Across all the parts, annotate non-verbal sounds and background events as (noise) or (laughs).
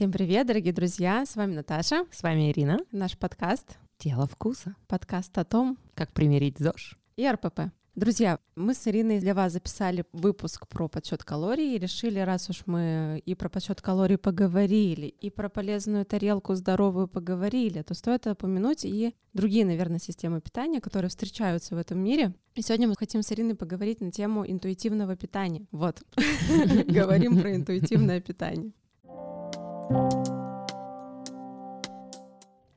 Всем привет, дорогие друзья! С вами Наташа. С вами Ирина. Наш подкаст. Дело вкуса. Подкаст о том, как примирить ЗОЖ и РПП. Друзья, мы с Ириной для вас записали выпуск про подсчет калорий и решили, раз уж мы и про подсчет калорий поговорили, и про полезную тарелку здоровую поговорили, то стоит упомянуть и другие, наверное, системы питания, которые встречаются в этом мире. И сегодня мы хотим с Ириной поговорить на тему интуитивного питания. Вот, (laughs) говорим про интуитивное питание.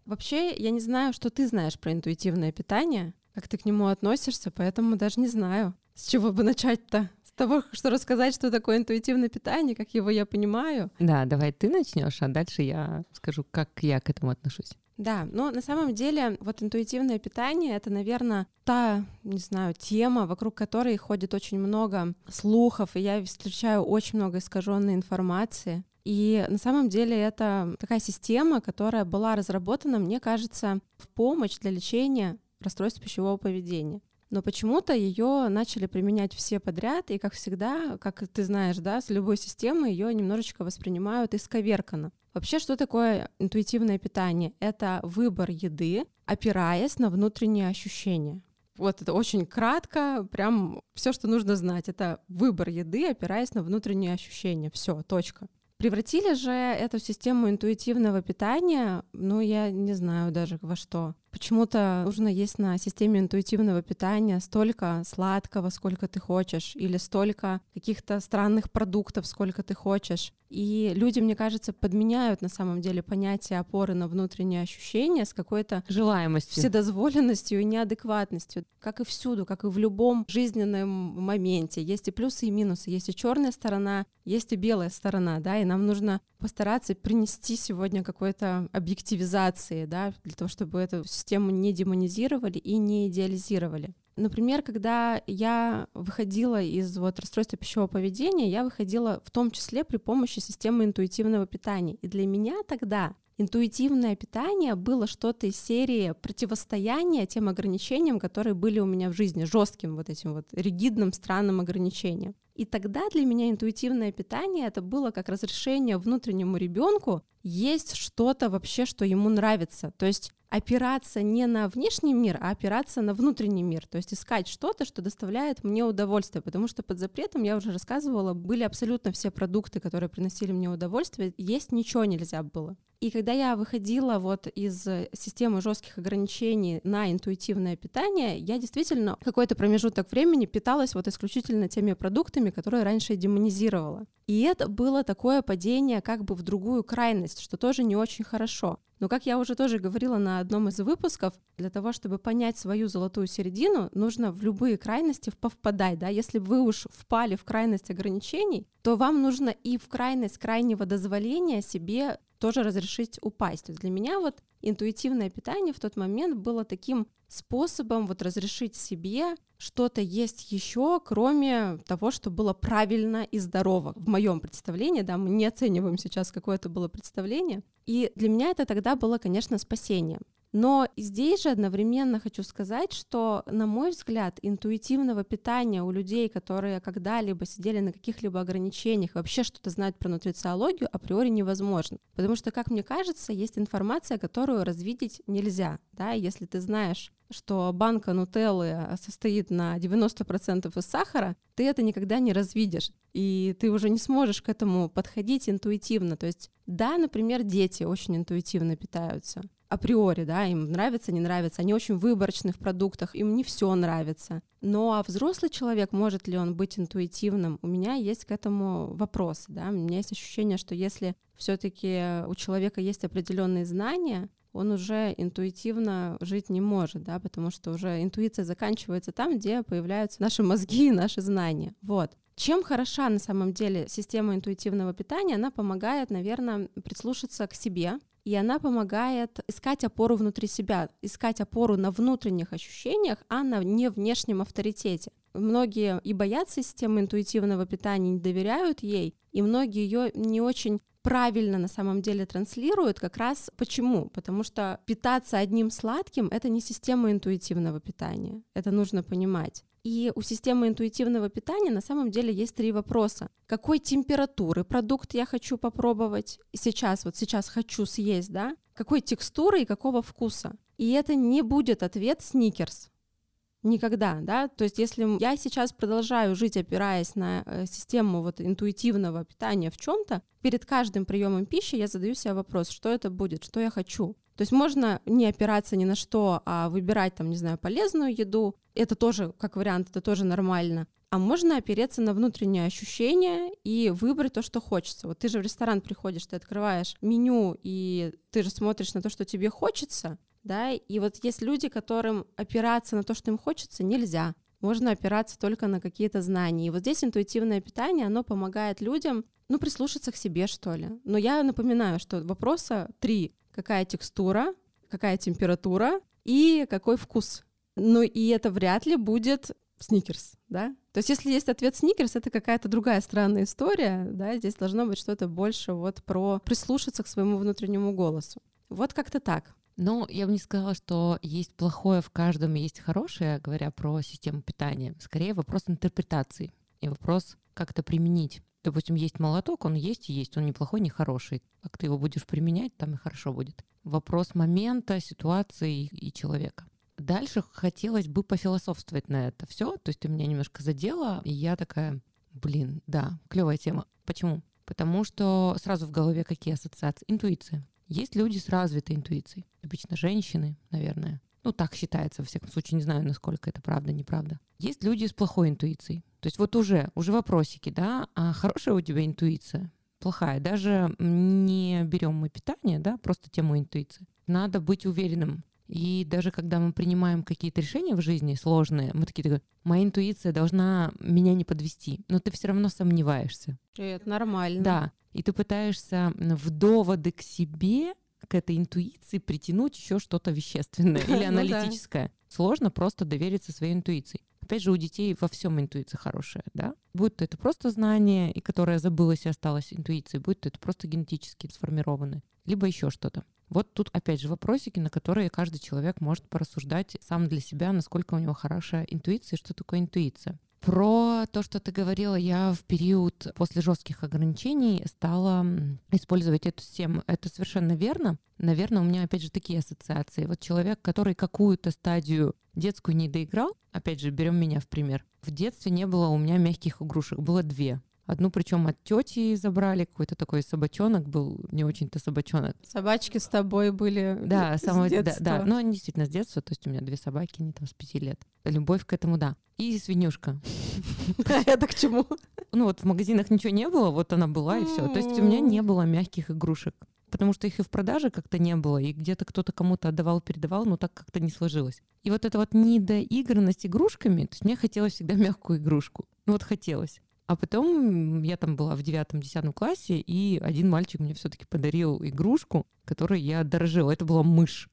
Вообще, я не знаю, что ты знаешь про интуитивное питание, как ты к нему относишься, поэтому даже не знаю, с чего бы начать-то. С того, что рассказать, что такое интуитивное питание, как его я понимаю. Да, давай ты начнешь, а дальше я скажу, как я к этому отношусь. Да, но на самом деле вот интуитивное питание — это, наверное, та, не знаю, тема, вокруг которой ходит очень много слухов, и я встречаю очень много искаженной информации. И на самом деле это такая система, которая была разработана, мне кажется, в помощь для лечения расстройств пищевого поведения. Но почему-то ее начали применять все подряд, и, как всегда, как ты знаешь, да, с любой системой ее немножечко воспринимают исковерканно. Вообще, что такое интуитивное питание? Это выбор еды, опираясь на внутренние ощущения. Вот это очень кратко, прям все, что нужно знать. Это выбор еды, опираясь на внутренние ощущения. Все, точка. Превратили же эту систему интуитивного питания, ну, я не знаю даже во что. Почему-то нужно есть на системе интуитивного питания столько сладкого, сколько ты хочешь, или столько каких-то странных продуктов, сколько ты хочешь. И люди, мне кажется, подменяют на самом деле понятие опоры на внутренние ощущения с какой-то желаемостью, вседозволенностью и неадекватностью. Как и всюду, как и в любом жизненном моменте. Есть и плюсы, и минусы. Есть и черная сторона, есть и белая сторона, да, и нам нужно постараться принести сегодня какой-то объективизации, да, для того, чтобы эту систему не демонизировали и не идеализировали. Например, когда я выходила из вот расстройства пищевого поведения, я выходила в том числе при помощи системы интуитивного питания. И для меня тогда интуитивное питание было что-то из серии противостояния тем ограничениям, которые были у меня в жизни, жестким вот этим вот ригидным, странным ограничениям. И тогда для меня интуитивное питание это было как разрешение внутреннему ребенку есть что-то вообще, что ему нравится. То есть опираться не на внешний мир, а опираться на внутренний мир, то есть искать что-то, что доставляет мне удовольствие, потому что под запретом, я уже рассказывала, были абсолютно все продукты, которые приносили мне удовольствие, есть ничего нельзя было. И когда я выходила вот из системы жестких ограничений на интуитивное питание, я действительно какой-то промежуток времени питалась вот исключительно теми продуктами, которые раньше демонизировала. И это было такое падение как бы в другую крайность, что тоже не очень хорошо. Но, как я уже тоже говорила на одном из выпусков, для того, чтобы понять свою золотую середину, нужно в любые крайности повпадать. Да? Если вы уж впали в крайность ограничений, то вам нужно и в крайность крайнего дозволения себе тоже разрешить упасть. То для меня вот интуитивное питание в тот момент было таким способом вот разрешить себе что-то есть еще, кроме того, что было правильно и здорово. В моем представлении, да, мы не оцениваем сейчас, какое это было представление. И для меня это тогда было, конечно, спасение. Но здесь же одновременно хочу сказать, что, на мой взгляд, интуитивного питания у людей, которые когда-либо сидели на каких-либо ограничениях, вообще что-то знают про нутрициологию, априори невозможно. Потому что, как мне кажется, есть информация, которую развидеть нельзя. Да? Если ты знаешь что банка нутеллы состоит на 90% из сахара, ты это никогда не развидишь. И ты уже не сможешь к этому подходить интуитивно. То есть, да, например, дети очень интуитивно питаются априори, да, им нравится, не нравится, они очень выборочны в продуктах, им не все нравится. Но а взрослый человек, может ли он быть интуитивным? У меня есть к этому вопросы, да, у меня есть ощущение, что если все-таки у человека есть определенные знания, он уже интуитивно жить не может, да, потому что уже интуиция заканчивается там, где появляются наши мозги и наши знания. Вот. Чем хороша на самом деле система интуитивного питания? Она помогает, наверное, прислушаться к себе, и она помогает искать опору внутри себя, искать опору на внутренних ощущениях, а на не внешнем авторитете. Многие и боятся системы интуитивного питания, не доверяют ей, и многие ее не очень правильно на самом деле транслируют как раз почему? Потому что питаться одним сладким — это не система интуитивного питания, это нужно понимать. И у системы интуитивного питания на самом деле есть три вопроса. Какой температуры продукт я хочу попробовать сейчас, вот сейчас хочу съесть, да? Какой текстуры и какого вкуса? И это не будет ответ сникерс. Никогда, да, то есть если я сейчас продолжаю жить, опираясь на э, систему вот интуитивного питания в чем-то, перед каждым приемом пищи я задаю себе вопрос, что это будет, что я хочу. То есть можно не опираться ни на что, а выбирать там, не знаю, полезную еду. Это тоже, как вариант, это тоже нормально. А можно опереться на внутренние ощущения и выбрать то, что хочется. Вот ты же в ресторан приходишь, ты открываешь меню, и ты же смотришь на то, что тебе хочется, да, и вот есть люди, которым опираться на то, что им хочется, нельзя. Можно опираться только на какие-то знания. И вот здесь интуитивное питание, оно помогает людям, ну, прислушаться к себе, что ли. Но я напоминаю, что вопроса три. Какая текстура, какая температура и какой вкус. Ну, и это вряд ли будет сникерс, да? То есть если есть ответ сникерс, это какая-то другая странная история, да? Здесь должно быть что-то больше вот про прислушаться к своему внутреннему голосу. Вот как-то так. Ну, я бы не сказала, что есть плохое в каждом, есть хорошее, говоря про систему питания. Скорее вопрос интерпретации и вопрос, как это применить. Допустим, есть молоток, он есть и есть, он не плохой, не хороший. Как ты его будешь применять, там и хорошо будет. Вопрос момента, ситуации и человека. Дальше хотелось бы пофилософствовать на это все. То есть ты меня немножко задела, и я такая, блин, да, клевая тема. Почему? Потому что сразу в голове какие ассоциации? Интуиция. Есть люди с развитой интуицией. Обычно женщины, наверное. Ну, так считается, во всяком случае, не знаю, насколько это правда, неправда. Есть люди с плохой интуицией. То есть вот уже, уже вопросики, да, а хорошая у тебя интуиция? Плохая. Даже не берем мы питание, да, просто тему интуиции. Надо быть уверенным и даже когда мы принимаем какие-то решения в жизни сложные, мы такие, такие моя интуиция должна меня не подвести, но ты все равно сомневаешься. И это нормально. Да. И ты пытаешься в доводы к себе, к этой интуиции притянуть еще что-то вещественное (laughs) или ну аналитическое. Сложно просто довериться своей интуиции. Опять же, у детей во всем интуиция хорошая, да? Будь то это просто знание, и которое забылось и осталось интуицией, будь то это просто генетически сформировано, либо еще что-то. Вот тут опять же вопросики, на которые каждый человек может порассуждать сам для себя, насколько у него хорошая интуиция, что такое интуиция. Про то, что ты говорила, я в период после жестких ограничений стала использовать эту систему. Это совершенно верно. Наверное, у меня опять же такие ассоциации. Вот человек, который какую-то стадию детскую не доиграл, опять же, берем меня в пример. В детстве не было у меня мягких игрушек, было две. Одну причем от тети забрали, какой-то такой собачонок был, не очень-то собачонок. Собачки с тобой были да, с самого, детства. Да, да, ну они действительно с детства, то есть у меня две собаки, они там с пяти лет. Любовь к этому, да. И свинюшка. (laughs) А это к чему? Ну вот в магазинах ничего не было, вот она была и все. То есть у меня не было мягких игрушек потому что их и в продаже как-то не было, и где-то кто-то кому-то отдавал, передавал, но так как-то не сложилось. И вот эта вот недоигранность игрушками, то есть мне хотелось всегда мягкую игрушку. Ну вот хотелось. А потом я там была в девятом-десятом классе, и один мальчик мне все-таки подарил игрушку, которой я дорожила. Это была мышь.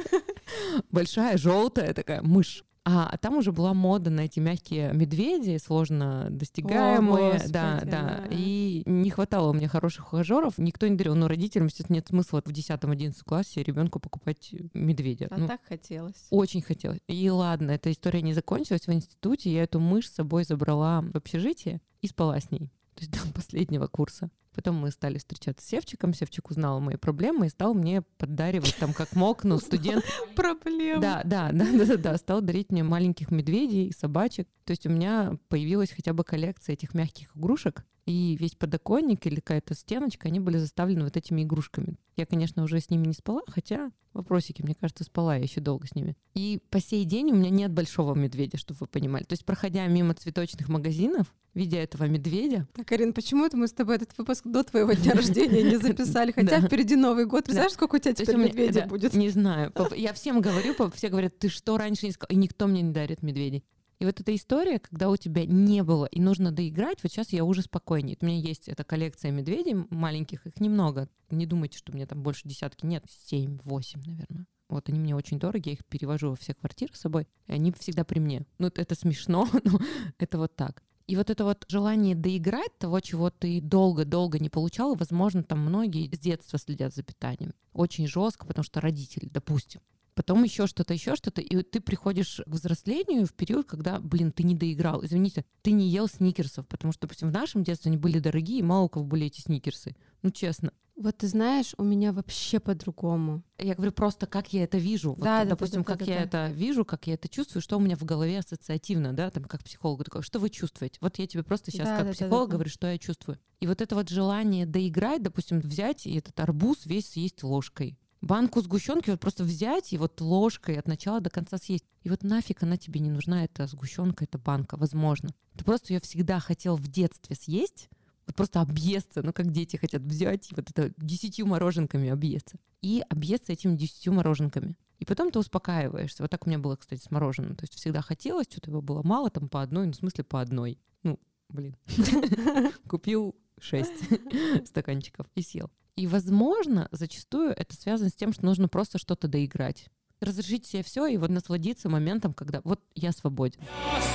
(laughs) Большая, желтая такая мышь. А, а там уже была мода на эти мягкие медведи, сложно достигаемые. О, Господи, да, да, да. И не хватало у меня хороших ухажеров. Никто не дарил. Но родителям, естественно, нет смысла в 10-11 классе ребенку покупать медведя. А ну, так хотелось. Очень хотелось. И ладно, эта история не закончилась. В институте я эту мышь с собой забрала в общежитие и спала с ней. То есть до последнего курса. Потом мы стали встречаться с Севчиком, Севчик узнал мои проблемы и стал мне поддаривать там как мог, ну, студент. Проблемы. Да, да, да, да, да, стал дарить мне маленьких медведей, собачек. То есть у меня появилась хотя бы коллекция этих мягких игрушек, и весь подоконник или какая-то стеночка, они были заставлены вот этими игрушками. Я, конечно, уже с ними не спала, хотя вопросики, мне кажется, спала я еще долго с ними. И по сей день у меня нет большого медведя, чтобы вы понимали. То есть, проходя мимо цветочных магазинов, видя этого медведя... Так, Арин, почему это мы с тобой этот выпуск до твоего дня рождения не (laughs) записали? Хотя впереди Новый год. Представляешь, сколько у тебя теперь медведей будет? Не знаю. Я всем говорю, все говорят, ты что раньше не сказал? И никто мне не дарит медведей. И вот эта история, когда у тебя не было и нужно доиграть, вот сейчас я уже спокойнее. У меня есть эта коллекция медведей маленьких, их немного. Не думайте, что у меня там больше десятки. Нет, семь, восемь, наверное. Вот они мне очень дороги, я их перевожу во все квартиры с собой, и они всегда при мне. Ну, это смешно, (laughs) но это вот так. И вот это вот желание доиграть того, чего ты долго-долго не получал, возможно, там многие с детства следят за питанием. Очень жестко, потому что родители, допустим, потом еще что-то, еще что-то, и ты приходишь к взрослению в период, когда, блин, ты не доиграл. Извините, ты не ел сникерсов, потому что, допустим, в нашем детстве они были дорогие, и мало у кого были эти сникерсы. Ну, честно. Вот ты знаешь, у меня вообще по-другому. Я говорю просто, как я это вижу. Да, вот, да, допустим, да, да, как да, я да. это вижу, как я это чувствую, что у меня в голове ассоциативно, да, там как психологу такое, что вы чувствуете? Вот я тебе просто сейчас Да, как да, психолог да, да. говорю, что я чувствую. И вот это вот желание доиграть, допустим, взять и этот арбуз весь съесть ложкой. Банку сгущенки вот просто взять и вот ложкой от начала до конца съесть. И вот нафиг она тебе не нужна, эта сгущенка, эта банка, возможно. Ты просто ее всегда хотел в детстве съесть, вот просто объесться, ну как дети хотят взять и вот это десятью мороженками объесться. И объесться этими десятью мороженками. И потом ты успокаиваешься. Вот так у меня было, кстати, с мороженым. То есть всегда хотелось, что-то его было мало, там по одной, ну в смысле по одной. Ну, блин. (laughs) Купил шесть (laughs) стаканчиков и съел. И, возможно, зачастую это связано с тем, что нужно просто что-то доиграть. Разрешить себе все и вот насладиться моментом, когда вот я свободен.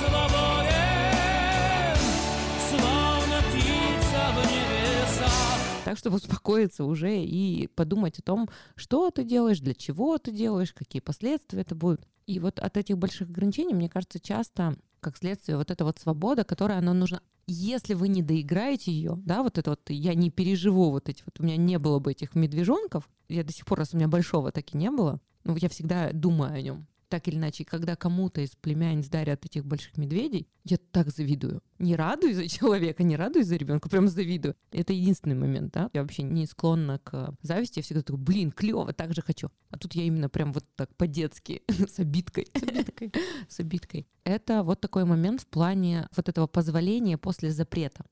свободен, Так, чтобы успокоиться уже и подумать о том, что ты делаешь, для чего ты делаешь, какие последствия это будут. И вот от этих больших ограничений, мне кажется, часто как следствие вот эта вот свобода, которая она нужна. Если вы не доиграете ее, да, вот это вот я не переживу вот эти вот, у меня не было бы этих медвежонков, я до сих пор, раз у меня большого так и не было, ну, я всегда думаю о нем. Так или иначе, когда кому-то из племянниц дарят этих больших медведей, я так завидую. Не радуюсь за (laughs) человека, не радуюсь за ребенка, прям завидую. Это единственный момент, да. Я вообще не склонна к зависти, я всегда такой, блин, клево, так же хочу. А тут я именно прям вот так по-детски, (laughs) с обидкой. (laughs) С обидкой. Это вот такой момент в плане вот этого позволения после запрета.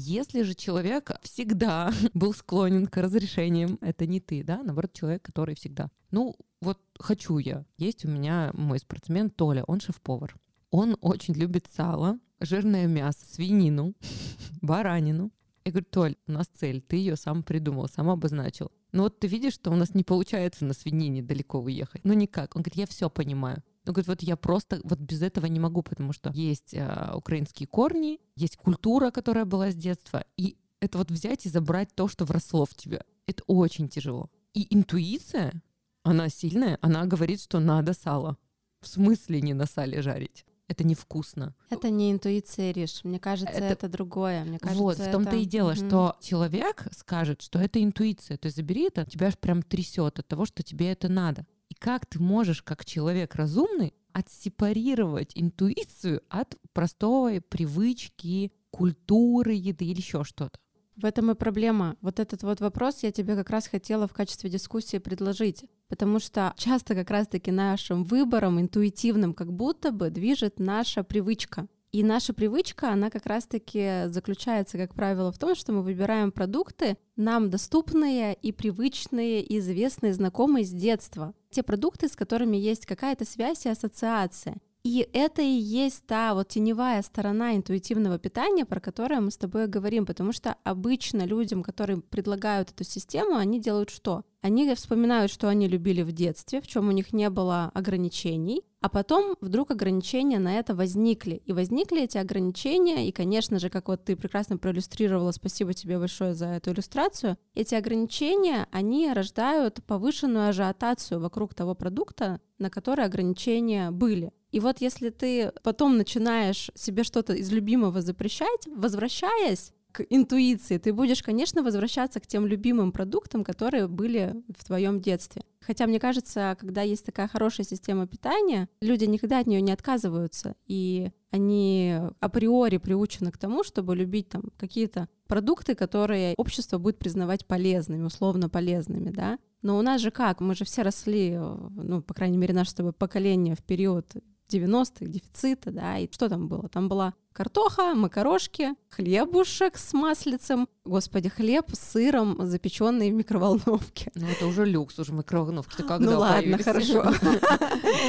Если же человек всегда (laughs) был склонен к разрешениям, это не ты, да, наоборот, человек, который всегда, ну, вот хочу я. Есть у меня мой спортсмен Толя, он шеф-повар. Он очень любит сало, жирное мясо, свинину, (laughs) баранину. Я говорю, Толь, у нас цель, ты ее сам придумал, сам обозначил. Но вот ты видишь, что у нас не получается на свинине далеко уехать. Ну никак. Он говорит, я все понимаю. Он говорит, вот я просто вот без этого не могу, потому что есть э, украинские корни, есть культура, которая была с детства, и это вот взять и забрать то, что вросло в тебя. Это очень тяжело. И интуиция, она сильная, она говорит, что надо сало. В смысле не на сале жарить? Это невкусно. Это не интуиция, Риш. Мне кажется, Это- это, другое. Мне кажется, вот, в том-то это- и дело, Мгм. что человек скажет, что это интуиция. То есть забери это, тебя аж прям трясет от того, что тебе это надо. И как ты можешь, как человек разумный, отсепарировать интуицию от простой привычки, культуры еды или еще что-то? В этом и проблема. Вот этот вот вопрос я тебе как раз хотела в качестве дискуссии предложить. Потому что часто как раз-таки нашим выбором интуитивным как будто бы движет наша привычка. И наша привычка, она как раз-таки заключается, как правило, в том, что мы выбираем продукты нам доступные и привычные, и известные, знакомые с детства. Те продукты, с которыми есть какая-то связь и ассоциация. И это и есть та вот теневая сторона интуитивного питания, про которую мы с тобой говорим, потому что обычно людям, которые предлагают эту систему, они делают что? Они вспоминают, что они любили в детстве, в чем у них не было ограничений, а потом вдруг ограничения на это возникли. И возникли эти ограничения, и, конечно же, как вот ты прекрасно проиллюстрировала, спасибо тебе большое за эту иллюстрацию, эти ограничения, они рождают повышенную ажиотацию вокруг того продукта, на который ограничения были. И вот если ты потом начинаешь себе что-то из любимого запрещать, возвращаясь интуиции, ты будешь, конечно, возвращаться к тем любимым продуктам, которые были в твоем детстве. Хотя, мне кажется, когда есть такая хорошая система питания, люди никогда от нее не отказываются, и они априори приучены к тому, чтобы любить там какие-то продукты, которые общество будет признавать полезными, условно полезными, да. Но у нас же как? Мы же все росли, ну, по крайней мере, наше с тобой поколение в период 90-х, дефицита, да, и что там было? Там была картоха, макарошки, хлебушек с маслицем, господи, хлеб с сыром, запеченный в микроволновке. Ну, это уже люкс, уже микроволновки. Ты когда Ну ладно, хорошо.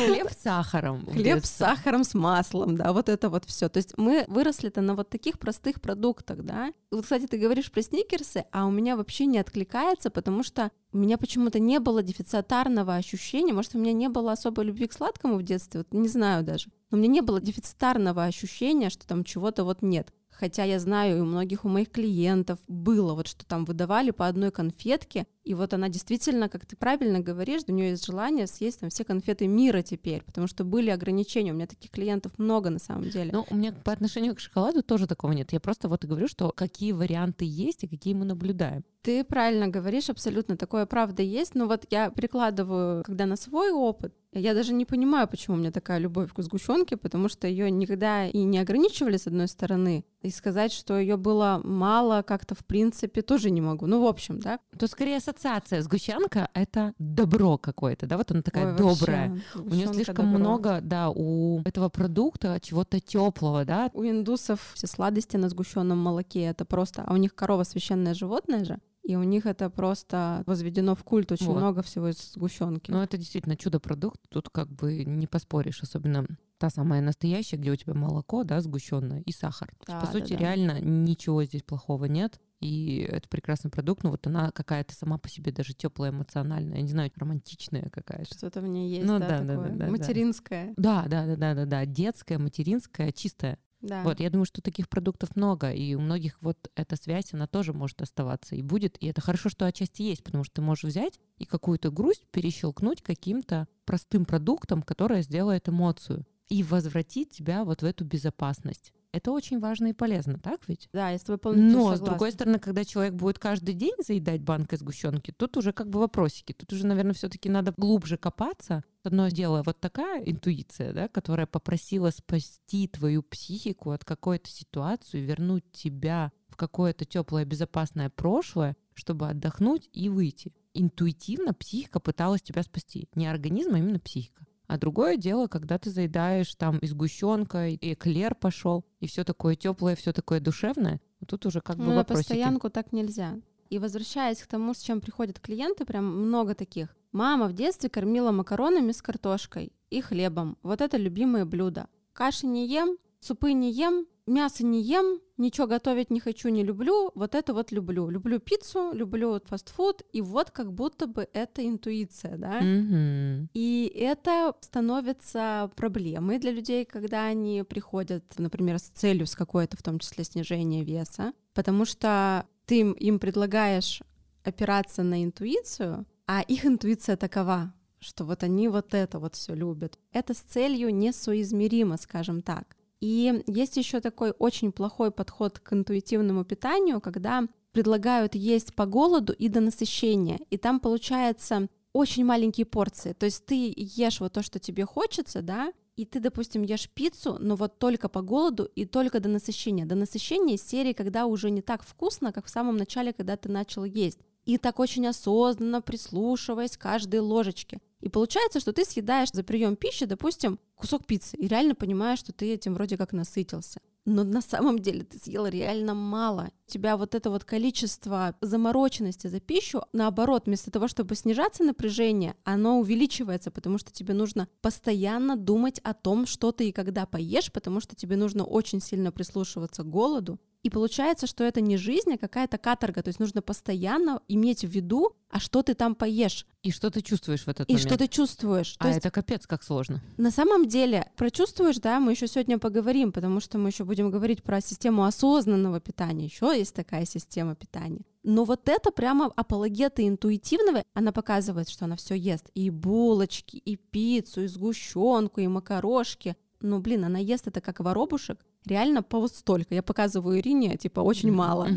Хлеб с сахаром. Хлеб с сахаром, с маслом, да, вот это вот все. То есть мы выросли-то на вот таких простых продуктах, да. Вот, кстати, ты говоришь про сникерсы, а у меня вообще не откликается, потому что у меня почему-то не было дефицитарного ощущения, может, у меня не было особой любви к сладкому в детстве, вот не знаю даже. Но у меня не было дефицитарного ощущения, что там чего-то вот нет. Хотя я знаю, и у многих у моих клиентов было вот, что там выдавали по одной конфетке, и вот она действительно, как ты правильно говоришь, у нее есть желание съесть там все конфеты мира теперь, потому что были ограничения. У меня таких клиентов много на самом деле. Ну, у меня по отношению к шоколаду тоже такого нет. Я просто вот и говорю, что какие варианты есть и какие мы наблюдаем. Ты правильно говоришь, абсолютно такое правда есть, но вот я прикладываю, когда на свой опыт, я даже не понимаю, почему у меня такая любовь к сгущенке, потому что ее никогда и не ограничивали с одной стороны, и сказать, что ее было мало, как-то в принципе тоже не могу. Ну, в общем, да. То скорее ассоциация. Сгущенка — это добро какое-то, да, вот она такая Ой, добрая. вообще, У нее слишком добро. много, да, у этого продукта чего-то теплого, да. У индусов все сладости на сгущенном молоке это просто, а у них корова священное животное же, и у них это просто возведено в культ очень Вот. много всего из сгущенки. Но это действительно чудо-продукт, тут как бы не поспоришь, особенно та самая настоящая, где у тебя молоко, да, сгущенное и сахар. То есть, Да, по да, сути, да. реально ничего здесь плохого нет. И это прекрасный продукт, но вот она какая-то сама по себе даже теплая, эмоциональная, я не знаю, романтичная какая-то. Что-то в ней есть, Ну да, да, да, такое да, да, да. материнское. Да, да, да, да, да, да, детская, материнская, чистая. Да. Вот, я думаю, что таких продуктов много, и у многих вот эта связь, она тоже может оставаться и будет. И это хорошо, что отчасти есть, потому что ты можешь взять и какую-то грусть перещелкнуть каким-то простым продуктом, которое сделает эмоцию, и возвратить тебя вот в эту безопасность. Это очень важно и полезно, так ведь? Да, я с тобой полностью Но, с согласна. другой стороны, когда человек будет каждый день заедать банкой сгущенки, тут уже как бы вопросики. Тут уже, наверное, все-таки надо глубже копаться. Одно дело вот такая интуиция, да, которая попросила спасти твою психику от какой-то ситуации, вернуть тебя в какое-то теплое, безопасное прошлое, чтобы отдохнуть и выйти. Интуитивно психика пыталась тебя спасти. Не организм, а именно психика. А другое дело, когда ты заедаешь там и сгущенка, и эклер пошел, и все такое теплое, все такое душевное, вот тут уже как бы Ну, вопросики. постоянку так нельзя. И возвращаясь к тому, с чем приходят клиенты, прям много таких. Мама в детстве кормила макаронами с картошкой и хлебом. Вот это любимые блюда. Каши не ем, супы не ем, мясо не ем, ничего готовить не хочу, не люблю. Вот это вот люблю. Люблю пиццу, люблю фастфуд. И вот как будто бы это интуиция, да? Мгм. И это становится проблемой для людей, когда они приходят, например, с целью с какой-то, в том числе снижения веса, потому что ты им, им предлагаешь опираться на интуицию, а их интуиция такова, что вот они вот это вот все любят. Это с целью несоизмеримо, скажем так. И есть еще такой очень плохой подход к интуитивному питанию, когда предлагают есть по голоду и до насыщения. И там получается очень маленькие порции. То есть ты ешь вот то, что тебе хочется, да, и ты, допустим, ешь пиццу, но вот только по голоду и только до насыщения. До насыщения серии, когда уже не так вкусно, как в самом начале, когда ты начал есть. И так очень осознанно прислушиваясь к каждой ложечке. И получается, что ты съедаешь за прием пищи, допустим, кусок пиццы, и реально понимаешь, что ты этим вроде как насытился. Но на самом деле ты съел реально мало. У тебя вот это вот количество замороченности за пищу, наоборот, вместо того, чтобы снижаться напряжение, оно увеличивается, потому что тебе нужно постоянно думать о том, что ты и когда поешь, потому что тебе нужно очень сильно прислушиваться к голоду. И получается, что это не жизнь, а какая-то каторга. То есть нужно постоянно иметь в виду, а что ты там поешь, И что ты чувствуешь в этот и момент? что ты чувствуешь. То А есть это капец как сложно. на самом деле, прочувствуешь, да, мы еще сегодня поговорим, потому что мы еще будем говорить про систему осознанного питания. Еще есть такая система питания. Но вот это прямо апологеты интуитивного, она показывает, что она все ест. И булочки, и пиццу, и сгущенку, и макарошки. Ну, блин, она ест это как воробушек. Реально по вот столько. Я показываю Ирине, типа, очень мало.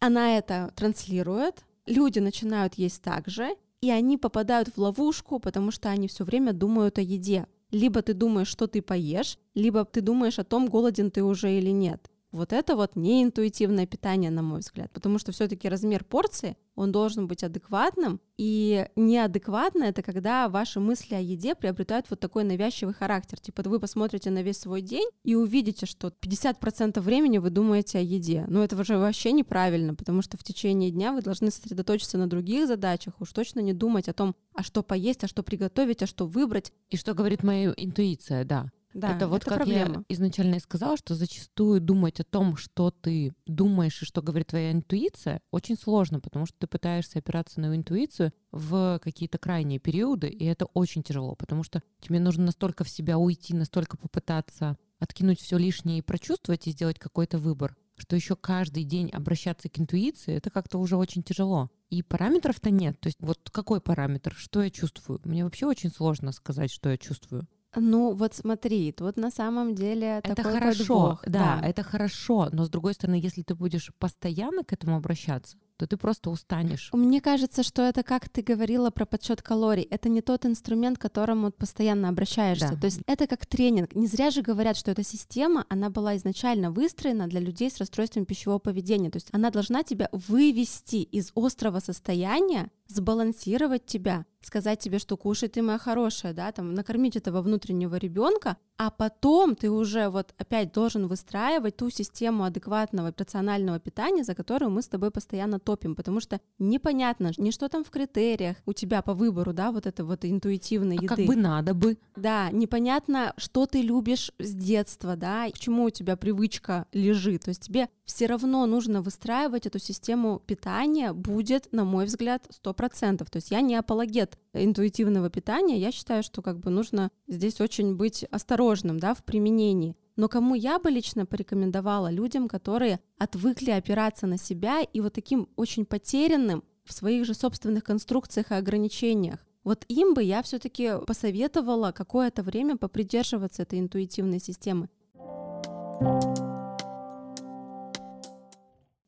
Она это транслирует, люди начинают есть так же, и они попадают в ловушку, потому что они все время думают о еде. Либо ты думаешь, что ты поешь, либо ты думаешь о том, голоден ты уже или нет. Вот это вот не интуитивное питание, на мой взгляд, потому что все-таки размер порции, он должен быть адекватным, и неадекватно это когда ваши мысли о еде приобретают вот такой навязчивый характер. Типа вы посмотрите на весь свой день и увидите, что 50% времени вы думаете о еде. Но это же вообще неправильно, потому что в течение дня вы должны сосредоточиться на других задачах, уж точно не думать о том, а что поесть, а что приготовить, а что выбрать. И что говорит моя интуиция, да. Да, это вот как проблема. я изначально и сказала, что зачастую думать о том, что ты думаешь и что говорит твоя интуиция, очень сложно, потому что ты пытаешься опираться на интуицию в какие-то крайние периоды, и это очень тяжело, потому что тебе нужно настолько в себя уйти, настолько попытаться откинуть все лишнее и прочувствовать и сделать какой-то выбор. что еще каждый день обращаться к интуиции, это как-то уже очень тяжело. И параметров-то нет. То есть вот какой параметр? Что я чувствую? Мне вообще очень сложно сказать, что я чувствую. Ну, вот смотри, тут на самом деле это такой хорошо, подвох, да, это хорошо, но с другой стороны, если ты будешь постоянно к этому обращаться, то ты просто устанешь. Мне кажется, что это, как ты говорила про подсчет калорий, это не тот инструмент, к которому постоянно обращаешься. Да. То есть это как тренинг. Не зря же говорят, что эта система, она была изначально выстроена для людей с расстройством пищевого поведения. То есть она должна тебя вывести из острого состояния, сбалансировать тебя, сказать тебе, что кушай ты моя хорошая, да, там накормить этого внутреннего ребенка, а потом ты уже вот опять должен выстраивать ту систему адекватного рационального питания, за которую мы с тобой постоянно топим, потому что непонятно, ни что там в критериях у тебя по выбору, да, вот это вот интуитивной А еды. как бы надо бы. Да, непонятно, что ты любишь с детства, да, к чему у тебя привычка лежит. То есть тебе все равно нужно выстраивать эту систему питания, будет, на мой взгляд, 100%. То есть я не апологет интуитивного питания, я считаю, что как бы нужно здесь очень быть осторожным, да, в применении. Но кому я бы лично порекомендовала? Людям, которые отвыкли опираться на себя и вот таким очень потерянным в своих же собственных конструкциях и ограничениях. Вот им бы я все-таки посоветовала какое-то время попридерживаться этой интуитивной системы.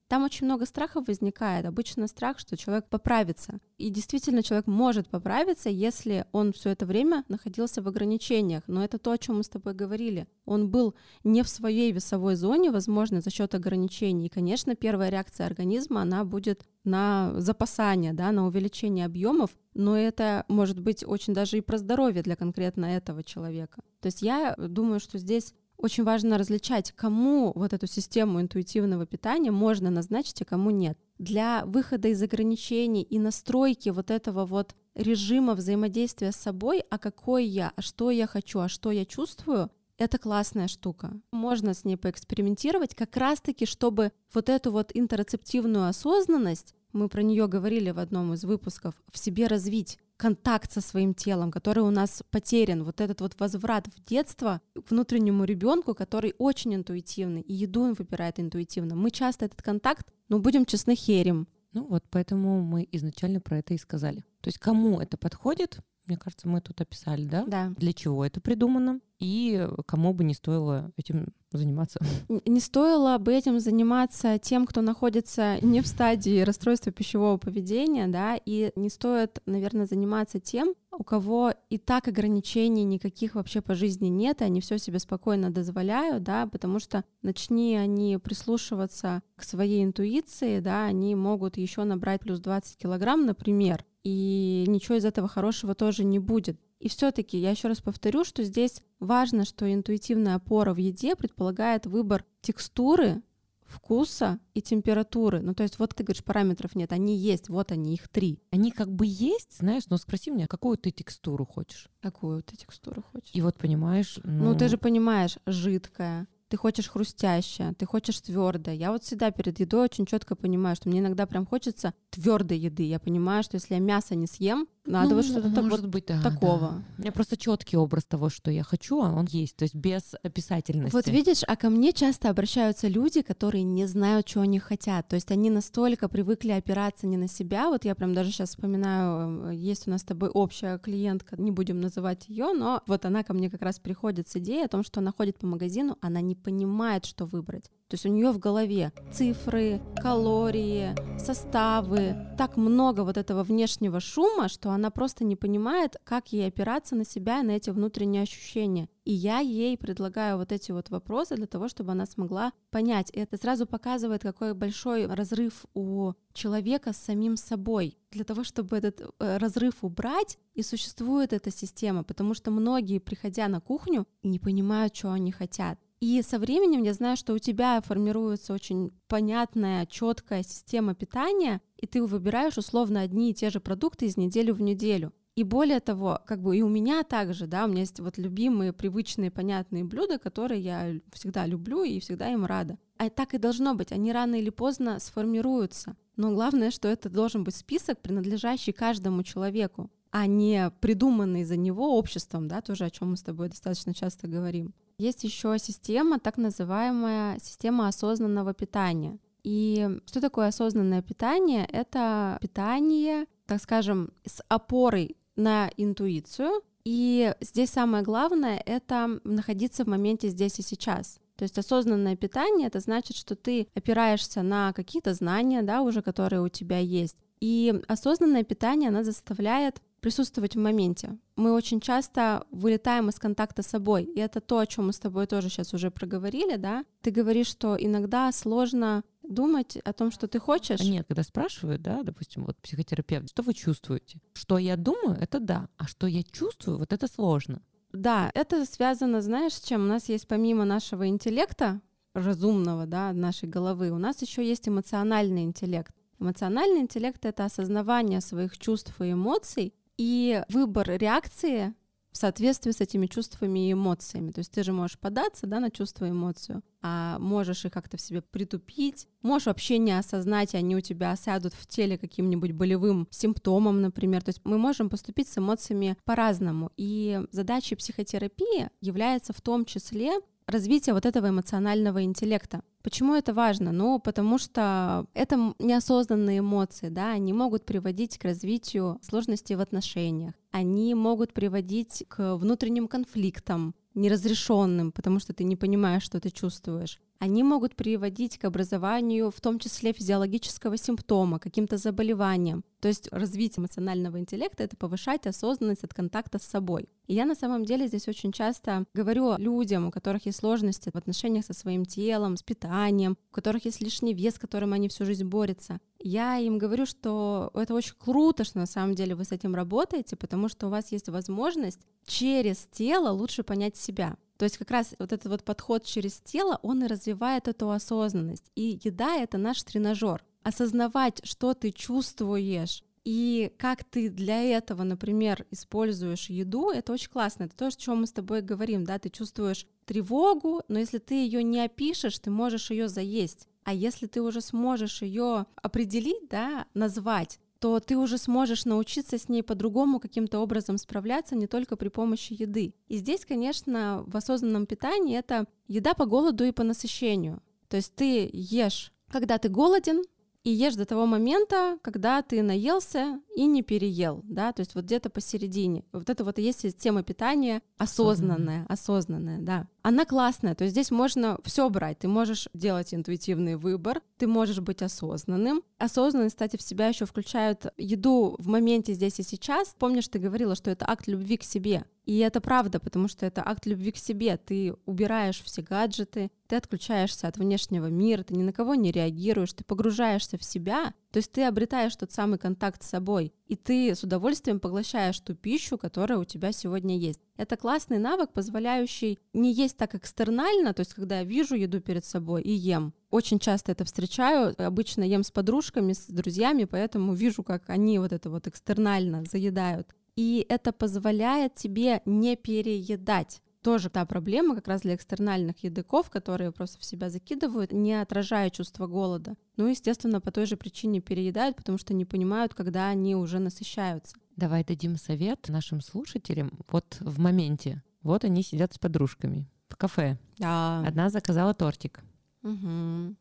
Там очень много страхов возникает. Обычно страх, что человек поправится. И действительно человек может поправиться, если он все это время находился в ограничениях. Но это то, о чем мы с тобой говорили. Он был не в своей весовой зоне, возможно, за счет ограничений. И, конечно, первая реакция организма, она будет на запасание, да, на увеличение объемов, но это может быть очень даже и про здоровье для конкретно этого человека. То есть я думаю, что здесь очень важно различать, кому вот эту систему интуитивного питания можно назначить, а кому нет. Для выхода из ограничений и настройки вот этого вот режима взаимодействия с собой, а какой я, а что я хочу, а что я чувствую, это классная штука. Можно с ней поэкспериментировать, как раз-таки, чтобы вот эту вот интероцептивную осознанность, мы про нее говорили в одном из выпусков, в себе развить контакт со своим телом, который у нас потерян, вот этот вот возврат в детство к внутреннему ребенку, который очень интуитивный, и еду он выбирает интуитивно. Мы часто этот контакт, ну, будем честны, херим. Ну вот поэтому мы изначально про это и сказали. То есть кому это подходит, мне кажется, мы тут описали, да? Да. Для чего это придумано и кому бы не стоило этим заниматься. (laughs) Не стоило бы этим заниматься тем, кто находится не в стадии расстройства пищевого поведения, да, и не стоит, наверное, заниматься тем, у кого и так ограничений никаких вообще по жизни нет, и они все себе спокойно дозволяют, да, потому что начни они прислушиваться к своей интуиции, да, они могут еще набрать плюс 20 килограмм, например, и ничего из этого хорошего тоже не будет. И все-таки я еще раз повторю, что здесь важно, что интуитивная опора в еде предполагает выбор текстуры, вкуса и температуры. Ну, то есть вот ты говоришь, параметров нет, они есть, вот они, их три. Они как бы есть, знаешь, но спроси меня, какую ты текстуру хочешь. Какую ты текстуру хочешь? И вот понимаешь, ну, Ну, ты же понимаешь, жидкая, ты хочешь хрустящее, ты хочешь твердое. Я вот всегда перед едой очень четко понимаю, что мне иногда прям хочется твердой еды. Я понимаю, что если я мясо не съем, надо ну, вот что-то так может вот быть, да, такого. да. У меня просто четкий образ того, что я хочу, а он есть, то есть без описательности. Вот видишь, а ко мне часто обращаются люди, которые не знают, чего они хотят. То есть они настолько привыкли опираться не на себя. Вот я прям даже сейчас вспоминаю, э, есть у нас с тобой общая клиентка, не будем называть ее, но вот она ко мне как раз приходит с идеей о том, что она ходит по магазину, она не понимает, что выбрать. То есть у нее в голове цифры, калории, составы, так много вот этого внешнего шума, что она просто не понимает, как ей опираться на себя и на эти внутренние ощущения. И я ей предлагаю вот эти вот вопросы для того, чтобы она смогла понять. И это сразу показывает, какой большой разрыв у человека с самим собой. Для того, чтобы этот э, разрыв убрать, и существует эта система, потому что многие, приходя на кухню, не понимают, что они хотят. И со временем я знаю, что у тебя формируется очень понятная, четкая система питания, и ты выбираешь условно одни и те же продукты из недели в неделю. И более того, как бы и у меня также, да, у меня есть вот любимые, привычные, понятные блюда, которые я всегда люблю и всегда им рада. А так и должно быть, они рано или поздно сформируются. Но главное, что это должен быть список, принадлежащий каждому человеку. А не придуманный за него обществом, да, тоже о чем мы с тобой достаточно часто говорим. Есть еще система, так называемая система осознанного питания. И что такое осознанное питание? Это питание, так скажем, с опорой на интуицию. И здесь самое главное — это находиться в моменте здесь и сейчас. То есть осознанное питание — это значит, что ты опираешься на какие-то знания, да, уже которые у тебя есть. И осознанное питание, оно заставляет присутствовать в моменте. Мы очень часто вылетаем из контакта с собой, и это то, о чем мы с тобой тоже сейчас уже проговорили, да? Ты говоришь, что иногда сложно думать о том, что ты хочешь. Нет, когда спрашивают, да, допустим, вот психотерапевт, что вы чувствуете? Что я думаю, это да, а что я чувствую, вот это сложно. Да, это связано, знаешь, с чем? У нас есть помимо нашего интеллекта, разумного, да, нашей головы, у нас еще есть эмоциональный интеллект. Эмоциональный интеллект — это осознавание своих чувств и эмоций и выбор реакции в соответствии с этими чувствами и эмоциями. То есть ты же можешь податься да, на чувство и эмоцию, а можешь их как-то в себе притупить, можешь вообще не осознать, и они у тебя осядут в теле каким-нибудь болевым симптомом, например. То есть мы можем поступить с эмоциями по-разному. И задачей психотерапии является в том числе развитие вот этого эмоционального интеллекта. Почему это важно? Ну, потому что это неосознанные эмоции, да, они могут приводить к развитию сложностей в отношениях, они могут приводить к внутренним конфликтам, неразрешенным, потому что ты не понимаешь, что ты чувствуешь они могут приводить к образованию в том числе физиологического симптома, каким-то заболеваниям. То есть развитие эмоционального интеллекта — это повышать осознанность от контакта с собой. И я на самом деле здесь очень часто говорю людям, у которых есть сложности в отношениях со своим телом, с питанием, у которых есть лишний вес, с которым они всю жизнь борются. Я им говорю, что это очень круто, что на самом деле вы с этим работаете, потому что у вас есть возможность через тело лучше понять себя. То есть как раз вот этот вот подход через тело, он и развивает эту осознанность. И еда — это наш тренажер. Осознавать, что ты чувствуешь, и как ты для этого, например, используешь еду, это очень классно. Это то, о чем мы с тобой говорим, да, ты чувствуешь тревогу, но если ты ее не опишешь, ты можешь ее заесть. А если ты уже сможешь ее определить, да, назвать, то ты уже сможешь научиться с ней по-другому каким-то образом справляться не только при помощи еды. И здесь, конечно, в осознанном питании это еда по голоду и по насыщению. То есть ты ешь, когда ты голоден, и ешь до того момента, когда ты наелся и не переел, да, то есть вот где-то посередине. Вот это вот и есть система питания осознанная, осознанная, да. Она классная, то есть здесь можно все брать, ты можешь делать интуитивный выбор, ты можешь быть осознанным. Осознанность, кстати, в себя еще включают еду в моменте здесь и сейчас. Помнишь, ты говорила, что это акт любви к себе. И это правда, потому что это акт любви к себе. Ты убираешь все гаджеты, ты отключаешься от внешнего мира, ты ни на кого не реагируешь, ты погружаешься в себя, то есть ты обретаешь тот самый контакт с собой, и ты с удовольствием поглощаешь ту пищу, которая у тебя сегодня есть. Это классный навык, позволяющий не есть так экстернально, то есть когда я вижу еду перед собой и ем. Очень часто это встречаю, обычно ем с подружками, с друзьями, поэтому вижу, как они вот это вот экстернально заедают и это позволяет тебе не переедать. Тоже та проблема как раз для экстернальных едоков, которые просто в себя закидывают, не отражая чувство голода. Ну, естественно, по той же причине переедают, потому что не понимают, когда они уже насыщаются. Давай дадим совет нашим слушателям вот в моменте. Вот они сидят с подружками в кафе. Да. Одна заказала тортик. Угу.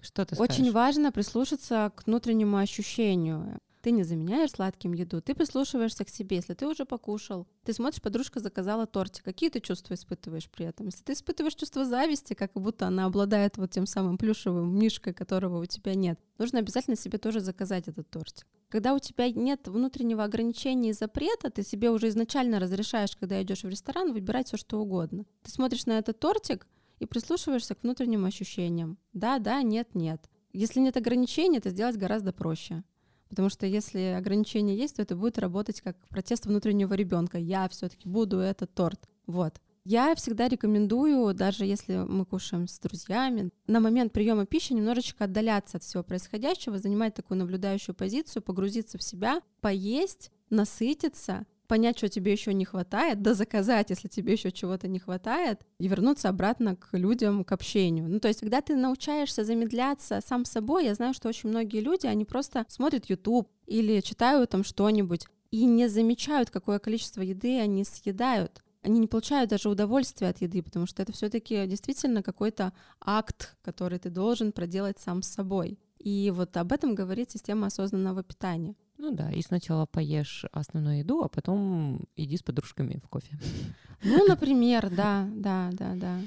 Что ты Очень скажешь? важно прислушаться к внутреннему ощущению. Ты не заменяешь сладким еду, ты прислушиваешься к себе. Если ты уже покушал, ты смотришь, подружка заказала тортик. Какие ты чувства испытываешь при этом? Если ты испытываешь чувство зависти, как будто она обладает вот тем самым плюшевым мишкой, которого у тебя нет, нужно обязательно себе тоже заказать этот тортик. Когда у тебя нет внутреннего ограничения и запрета, ты себе уже изначально разрешаешь, когда идешь в ресторан, выбирать все что угодно. Ты смотришь на этот тортик и прислушиваешься к внутренним ощущениям. Да, да, нет, нет. Если нет ограничений, это сделать гораздо проще. Потому что если ограничения есть, то это будет работать как протест внутреннего ребенка. Я все-таки буду этот торт. Вот. Я всегда рекомендую, даже если мы кушаем с друзьями, на момент приема пищи немножечко отдаляться от всего происходящего, занимать такую наблюдающую позицию, погрузиться в себя, поесть, насытиться, понять, что тебе еще не хватает, да заказать, если тебе еще чего-то не хватает, и вернуться обратно к людям, к общению. Ну, то есть, когда ты научаешься замедляться сам собой, я знаю, что очень многие люди, они просто смотрят YouTube или читают там что-нибудь, и не замечают, какое количество еды они съедают. Они не получают даже удовольствия от еды, потому что это все-таки действительно какой-то акт, который ты должен проделать сам с собой. И вот об этом говорит система осознанного питания. Ну да, и сначала поешь основную еду, а потом иди с подружками в кофе. Ну, (laughs) например, да, да, да, да.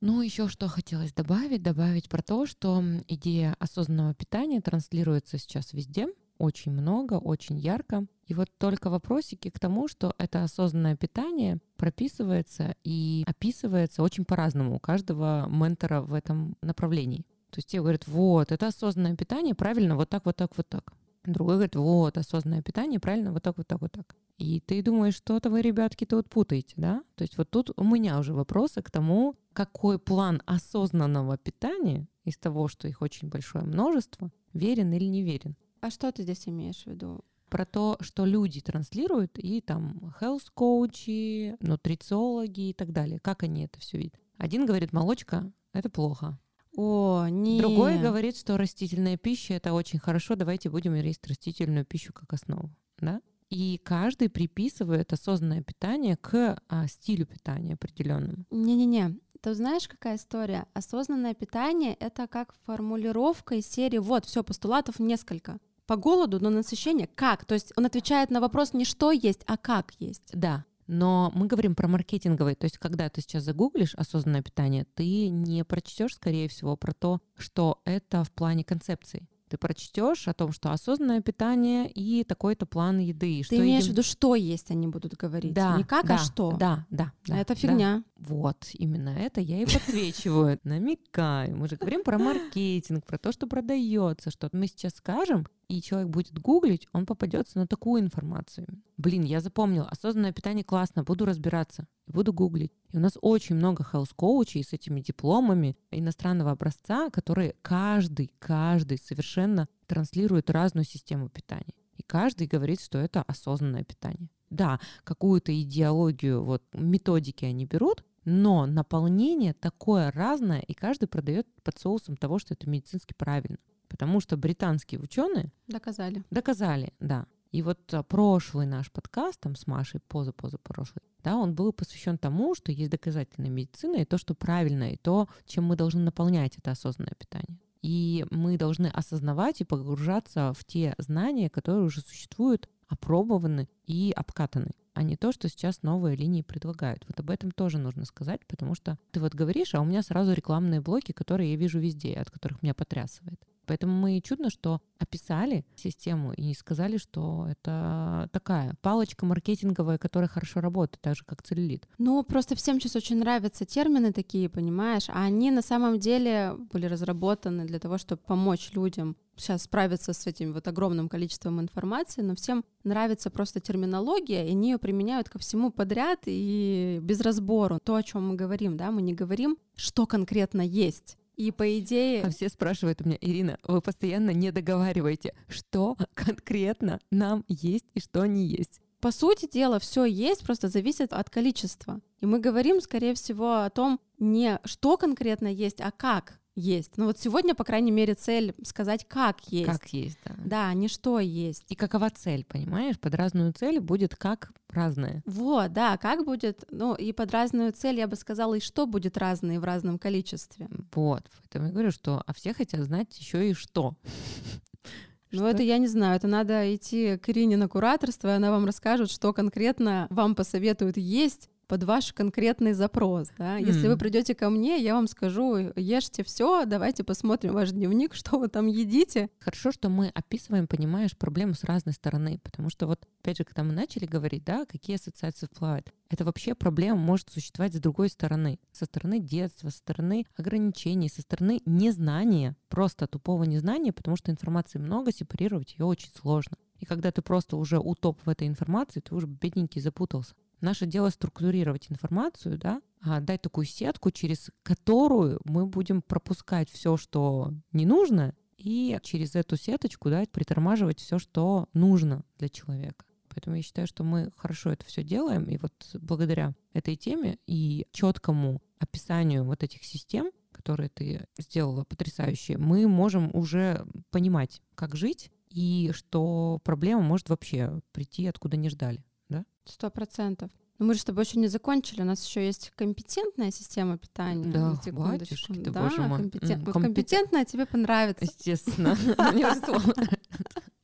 Ну, еще что хотелось добавить, добавить про то, что идея осознанного питания транслируется сейчас везде, очень много, очень ярко. И вот только вопросики к тому, что это осознанное питание прописывается и описывается очень по-разному у каждого ментора в этом направлении. То есть те говорят, вот, это осознанное питание, правильно, вот так, вот так, вот так. Другой говорит, вот, осознанное питание, правильно, вот так, вот так, вот так. И ты думаешь, что-то вы, ребятки, тут путаете, да? То есть вот тут у меня уже вопросы к тому, какой план осознанного питания из того, что их очень большое множество, верен или не верен. А что ты здесь имеешь в виду? Про то, что люди транслируют, и там health коучи нутрициологи и так далее. Как они это все видят? Один говорит, молочка — это плохо. О, нет. Другой говорит, что растительная пища это очень хорошо, давайте будем есть растительную пищу как основу. Да? И каждый приписывает осознанное питание к а, стилю питания определенному. Не-не-не. Ты знаешь, какая история? Осознанное питание — это как формулировка из серии «Вот, все, постулатов несколько». По голоду, но насыщение как? То есть он отвечает на вопрос не что есть, а как есть. Да, но мы говорим про маркетинговый. То есть, когда ты сейчас загуглишь осознанное питание, ты не прочтешь, скорее всего, про то, что это в плане концепции ты прочтешь о том, что осознанное питание и такой-то план еды. Ты что имеешь едим- в виду, что есть, они будут говорить. Да, не как, да, а что. Да, да. да, это фигня. Вот, именно это я и подсвечиваю, (laughs) намекаю. Мы же говорим про маркетинг, про то, что продается, что мы сейчас скажем, и человек будет гуглить, он попадется на такую информацию. Блин, я запомнила, осознанное питание классно, буду разбираться, буду гуглить. И у нас очень много health коучей с этими дипломами иностранного образца, которые каждый, каждый совершенно транслирует разную систему питания. И каждый говорит, что это осознанное питание. Да, какую-то идеологию, вот методики они берут, но наполнение такое разное, и каждый продает под соусом того, что это медицински правильно. Потому что британские ученые Доказали. доказали, да. И вот а, прошлый наш подкаст там с Машей, поза-поза прошлый, да, он был посвящен тому, что есть доказательная медицина и то, что правильно, и то, чем мы должны наполнять это осознанное питание. И мы должны осознавать и погружаться в те знания, которые уже существуют, опробованы и обкатаны, а не то, что сейчас новые линии предлагают. Вот об этом тоже нужно сказать, потому что ты вот говоришь, а у меня сразу рекламные блоки, которые я вижу везде, от которых меня потрясывает. Поэтому мы чудно, что описали систему и сказали, что это такая палочка маркетинговая, которая хорошо работает, так же как целлюлит. Ну, просто всем сейчас очень нравятся термины такие, понимаешь, а они на самом деле были разработаны для того, чтобы помочь людям сейчас справиться с этим вот огромным количеством информации, но всем нравится просто терминология, и они ее применяют ко всему подряд и без разбору. То, о чем мы говорим, да, мы не говорим, что конкретно есть. И по идее... А все спрашивают у меня, Ирина, вы постоянно не договариваете, что конкретно нам есть и что не есть. По сути дела, все есть, просто зависит от количества. И мы говорим, скорее всего, о том, не что конкретно есть, а как есть. Ну вот сегодня, по крайней мере, цель сказать, как есть. Как есть, да. Да, не что есть. И какова цель, понимаешь? Под разную цель будет как разное. Вот, да, как будет, ну и под разную цель, я бы сказала, и что будет разное в разном количестве. Вот, поэтому я говорю, что а все хотят знать еще и что. (laughs) Ну, это я не знаю, это надо идти к Ирине на кураторство, и она вам расскажет, что конкретно вам посоветуют есть под ваш конкретный запрос. Да? Если вы придете ко мне, я вам скажу, ешьте все, давайте посмотрим ваш дневник, (laughs) что вы там едите. Хорошо, что мы описываем, понимаешь, проблему с разной стороны, потому что вот, опять же, когда мы начали говорить, да, какие ассоциации всплывают, это вообще проблема может существовать с другой стороны, со стороны детства, со стороны ограничений, со стороны незнания, просто тупого незнания, потому что информации много, сепарировать ее очень сложно. И когда ты просто уже утоп в этой информации, ты уже бедненький запутался. Наше дело структурировать информацию, да, а, дать такую сетку, через которую мы будем пропускать все, что не нужно, и через эту сеточку да, притормаживать все, что нужно для человека. Поэтому я считаю, что мы хорошо это все делаем. И вот благодаря этой теме и четкому описанию вот этих систем, которые ты сделала потрясающие, мы можем уже понимать, как жить, и что проблема может вообще прийти откуда не ждали. Сто процентов. Но мы же с тобой еще не закончили. У нас еще есть компетентная система питания. Да, батюшки да, боже мой. компетен- М, вот компе- компетентная тебе понравится. Естественно. (laughs) (laughs)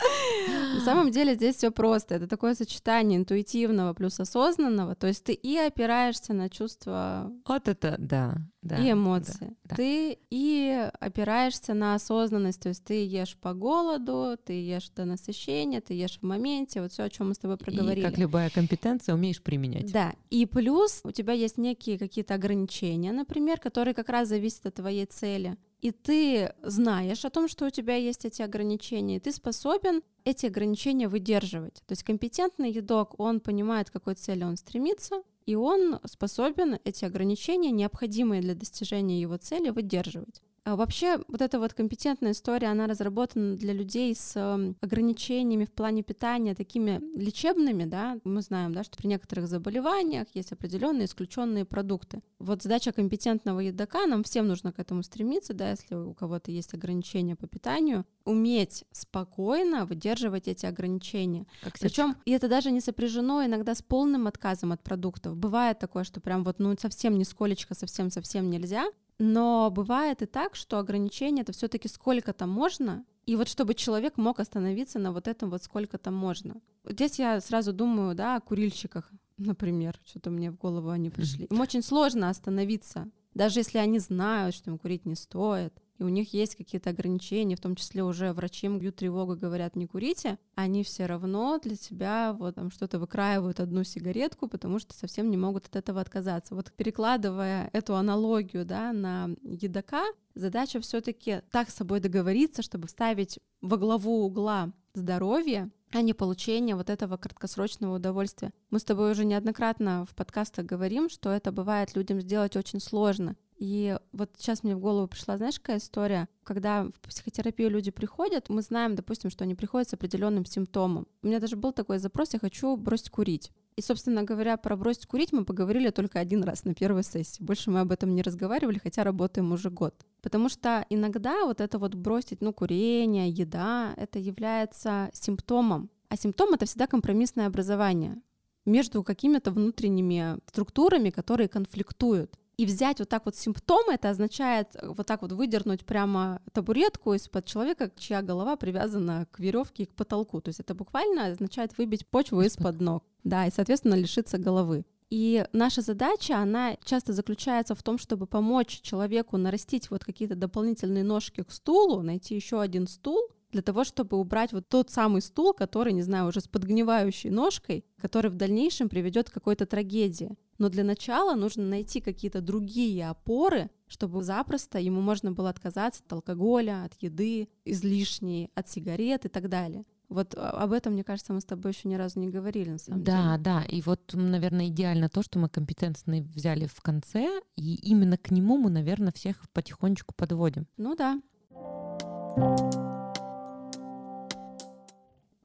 На самом деле здесь все просто. Это такое сочетание интуитивного плюс осознанного. То есть ты и опираешься на чувства Вот это, да. да, и эмоции. да. Ты и опираешься на осознанность. То есть ты ешь по голоду, ты ешь до насыщения, ты ешь в моменте. Вот все, о чем мы с тобой И проговорили. как любая компетенция, умеешь применять. Да, и плюс у тебя есть некие какие-то ограничения, например, которые как раз зависят от твоей цели. И ты знаешь о том, что у тебя есть эти ограничения, и ты способен эти ограничения выдерживать. То есть компетентный едок, он понимает, к какой цели он стремится, и он способен эти ограничения, необходимые для достижения его цели, выдерживать. А вообще, вот эта вот компетентная история, она разработана для людей с эм, ограничениями в плане питания, такими лечебными, да, мы знаем, да, что при некоторых заболеваниях есть определенные исключенные продукты. Вот задача компетентного едока, нам всем нужно к этому стремиться, да, если у кого-то есть ограничения по питанию, уметь спокойно выдерживать эти ограничения. Причем, и это даже не сопряжено иногда с полным отказом от продуктов. Бывает такое, что прям вот, ну, совсем нисколечко, совсем-совсем нельзя. Но бывает и так, что ограничение это все-таки сколько-то можно, и вот чтобы человек мог остановиться на вот этом вот сколько-то можно. Здесь я сразу думаю, да, о курильщиках, например, что-то мне в голову они пришли. Им очень сложно остановиться, даже если они знают, что им курить не стоит, и у них есть какие-то ограничения, в том числе уже врачи им бьют тревогу, говорят, не курите, они все равно для себя вот там что-то выкраивают одну сигаретку, потому что совсем не могут от этого отказаться. Вот перекладывая эту аналогию да, на едока, задача все-таки так с собой договориться, чтобы вставить во главу угла здоровье, а не получение вот этого краткосрочного удовольствия. Мы с тобой уже неоднократно в подкастах говорим, что это бывает людям сделать очень сложно. И вот сейчас мне в голову пришла, знаешь, какая история? Когда в психотерапию люди приходят, мы знаем, допустим, что они приходят с определенным симптомом. У меня даже был такой запрос, я хочу бросить курить. И, собственно говоря, про бросить курить мы поговорили только один раз на первой сессии. Больше мы об этом не разговаривали, хотя работаем уже год. Потому что иногда вот это вот бросить, ну, курение, еда, это является симптомом. А симптом — это всегда компромиссное образование между какими-то внутренними структурами, которые конфликтуют. И взять вот так вот симптомы, это означает вот так вот выдернуть прямо табуретку из-под человека, чья голова привязана к веревке и к потолку. То есть это буквально означает выбить почву из-под ног. Да, и, соответственно, лишиться головы. И наша задача, она часто заключается в том, чтобы помочь человеку нарастить вот какие-то дополнительные ножки к стулу, найти еще один стул, для того, чтобы убрать вот тот самый стул, который, не знаю, уже с подгнивающей ножкой, который в дальнейшем приведет к какой-то трагедии. Но для начала нужно найти какие-то другие опоры, чтобы запросто ему можно было отказаться от алкоголя, от еды излишней, от сигарет и так далее. Вот а, об этом, мне кажется, мы с тобой еще ни разу не говорили, на самом Да, деле. да. И вот, наверное, идеально то, что мы компетентный взяли в конце, и именно к нему мы, наверное, всех потихонечку подводим. Ну да.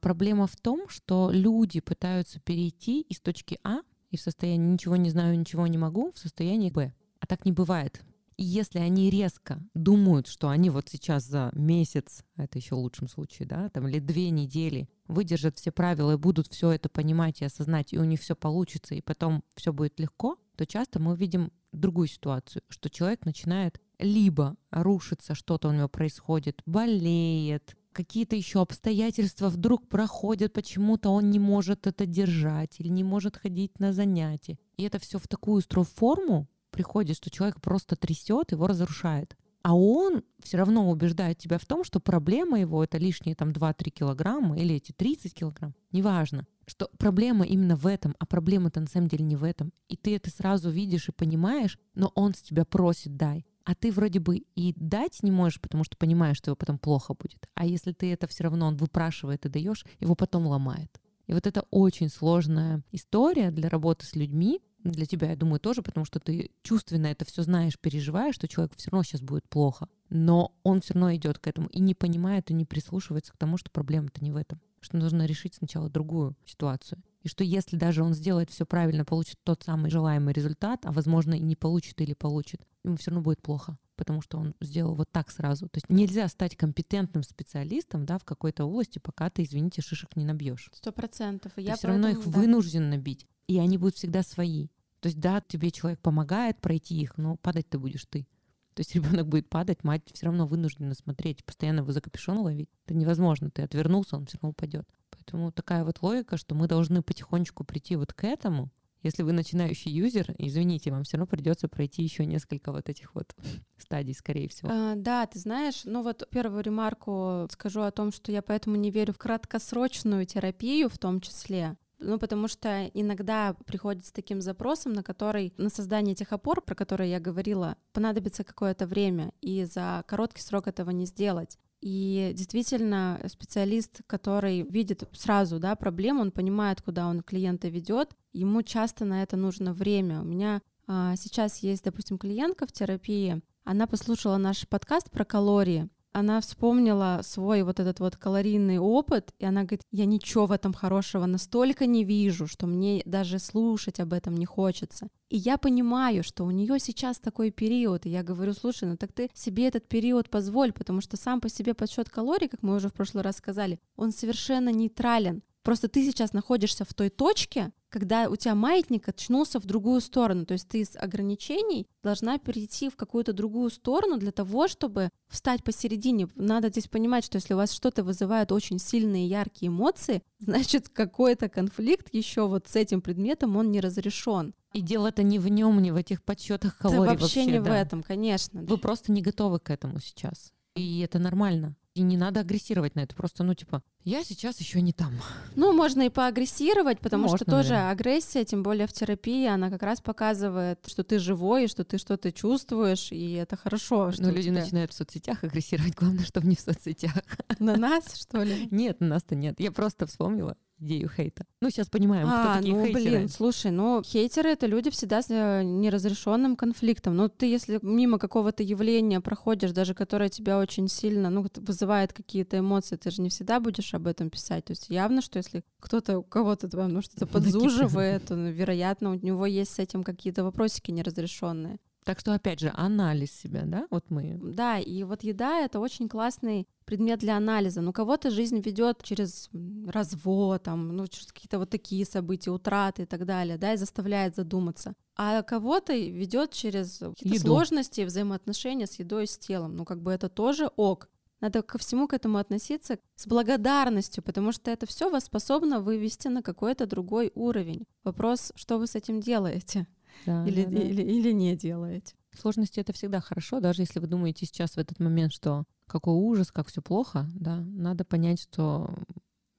Проблема в том, что люди пытаются перейти из точки А и в состоянии ничего не знаю, ничего не могу, в состояние Б. А так не бывает. И если они резко думают, что они вот сейчас за месяц, а это еще в лучшем случае, да, там или две недели выдержат все правила и будут все это понимать и осознать, и у них все получится, и потом все будет легко, то часто мы видим другую ситуацию, что человек начинает либо рушиться, что-то у него происходит, болеет, какие-то еще обстоятельства вдруг проходят, почему-то он не может это держать или не может ходить на занятия. И это все в такую форму приходит, что человек просто трясет, его разрушает. А он все равно убеждает тебя в том, что проблема его это лишние там 2-3 килограмма или эти 30 килограмм, неважно. Что проблема именно в этом, а проблема-то на самом деле не в этом. И ты это сразу видишь и понимаешь, но он с тебя просит дай. А ты вроде бы и дать не можешь, потому что понимаешь, что его потом плохо будет. А если ты это все равно он выпрашивает и даешь, его потом ломает. И вот это очень сложная история для работы с людьми, для тебя, я думаю, тоже, потому что ты чувственно это все знаешь, переживаешь, что человеку все равно сейчас будет плохо. Но он все равно идет к этому и не понимает и не прислушивается к тому, что проблема-то не в этом. Что нужно решить сначала другую ситуацию. И что если даже он сделает все правильно, получит тот самый желаемый результат, а возможно и не получит или получит, ему все равно будет плохо. потому что он сделал вот так сразу. То есть нельзя стать компетентным специалистом да, в какой-то области, пока ты, извините, шишек не набьешь. Сто процентов. Ты все равно их да. вынужден набить, и они будут всегда свои. То есть да, тебе человек помогает пройти их, но падать ты будешь ты. То есть ребенок будет падать, мать все равно вынуждена смотреть, постоянно его за капюшон ловить. Это невозможно. Ты отвернулся, он все равно упадет. Поэтому такая вот логика, что мы должны потихонечку прийти вот к этому. Если вы начинающий юзер, извините, вам все равно придется пройти еще несколько вот этих вот (laughs) стадий, скорее всего. А, да, ты знаешь, ну вот первую ремарку скажу о том, что я поэтому не верю в краткосрочную терапию в том числе. Ну, потому что иногда приходит с таким запросом, на который, на создание этих опор, про которые я говорила, понадобится какое-то время, и за короткий срок этого не сделать. И действительно, специалист, который видит сразу да, проблему, он понимает, куда он клиента ведет, ему часто на это нужно время. У меня а, сейчас есть, допустим, клиентка в терапии, она послушала наш подкаст про калории, она вспомнила свой вот этот вот калорийный опыт, и она говорит, я ничего в этом хорошего настолько не вижу, что мне даже слушать об этом не хочется. И я понимаю, что у нее сейчас такой период, и я говорю, слушай, ну так ты себе этот период позволь, потому что сам по себе подсчет калорий, как мы уже в прошлый раз сказали, он совершенно нейтрален. Просто ты сейчас находишься в той точке, когда у тебя маятник очнулся в другую сторону. То есть ты из ограничений должна перейти в какую-то другую сторону для того, чтобы встать посередине. Надо здесь понимать, что если у вас что-то вызывает очень сильные яркие эмоции, (laughs) значит какой-то конфликт еще вот с этим предметом он не разрешен. И дело-то не в нем, не в этих подсчетах калорий. Да вообще, вообще не да. в этом, конечно. Вы просто не готовы к этому сейчас. И это нормально. И не надо агрессировать на это. Просто, ну, типа, я сейчас еще не там. Ну, можно и поагрессировать, потому Можно, что тоже наверное. агрессия, тем более в терапии, она как раз показывает, что ты живой, и что ты что-то чувствуешь, и это хорошо. Что Но Ну, люди тебя- начинают в соцсетях агрессировать. Главное, чтобы не в соцсетях. На нас, что ли? Нет, на нас-то нет. Я просто вспомнила идею хейта. Ну, сейчас понимаем, кто А, такие ну хейтеры. блин, слушай, ну хейтеры это люди всегда с э, неразрешенным конфликтом. Ну ты если мимо какого-то явления проходишь, даже которое тебя очень сильно, ну вызывает какие-то эмоции, ты же не всегда будешь об этом писать. То есть явно, что если кто-то у кого-то там, ну что-то (laughs) подзуживает, то, вероятно, у него есть с этим какие-то вопросики неразрешенные. Так что, опять же, анализ себя, да? Вот мы Да, и вот еда это очень классный предмет для анализа. Ну, кого-то жизнь ведет через развод, там, ну, через какие-то вот такие события, утраты и так далее, да, и заставляет задуматься. А кого-то ведет через какие-то Еду. сложности, взаимоотношения с едой, с телом. Ну, как бы это тоже ок. Надо ко всему к этому относиться с благодарностью, потому что это все вас способно вывести на какой-то другой уровень. Вопрос, что вы с этим делаете Да, или, да, да. или, или не делаете. Сложности это всегда хорошо, даже если вы думаете сейчас в этот момент, что какой ужас, как все плохо, да, надо понять, что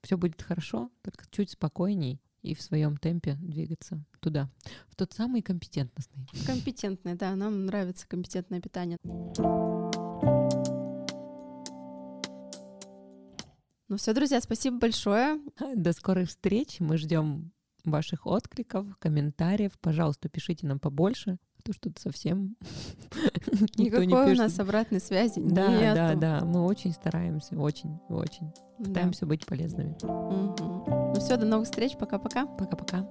все будет хорошо, только чуть спокойней и в своем темпе двигаться туда, в тот самый компетентностный. Компетентное, да, нам нравится компетентное питание. Ну все, друзья, спасибо большое. До скорых встреч. Мы ждем ваших откликов, комментариев. Пожалуйста, пишите нам побольше, а то что-то совсем (laughs) никто не Никакой у пишет. нас обратной связи Да, нету. да, да. Мы очень стараемся, очень, очень. Да. Пытаемся быть полезными. Ну все, до новых встреч, пока-пока. Пока-пока.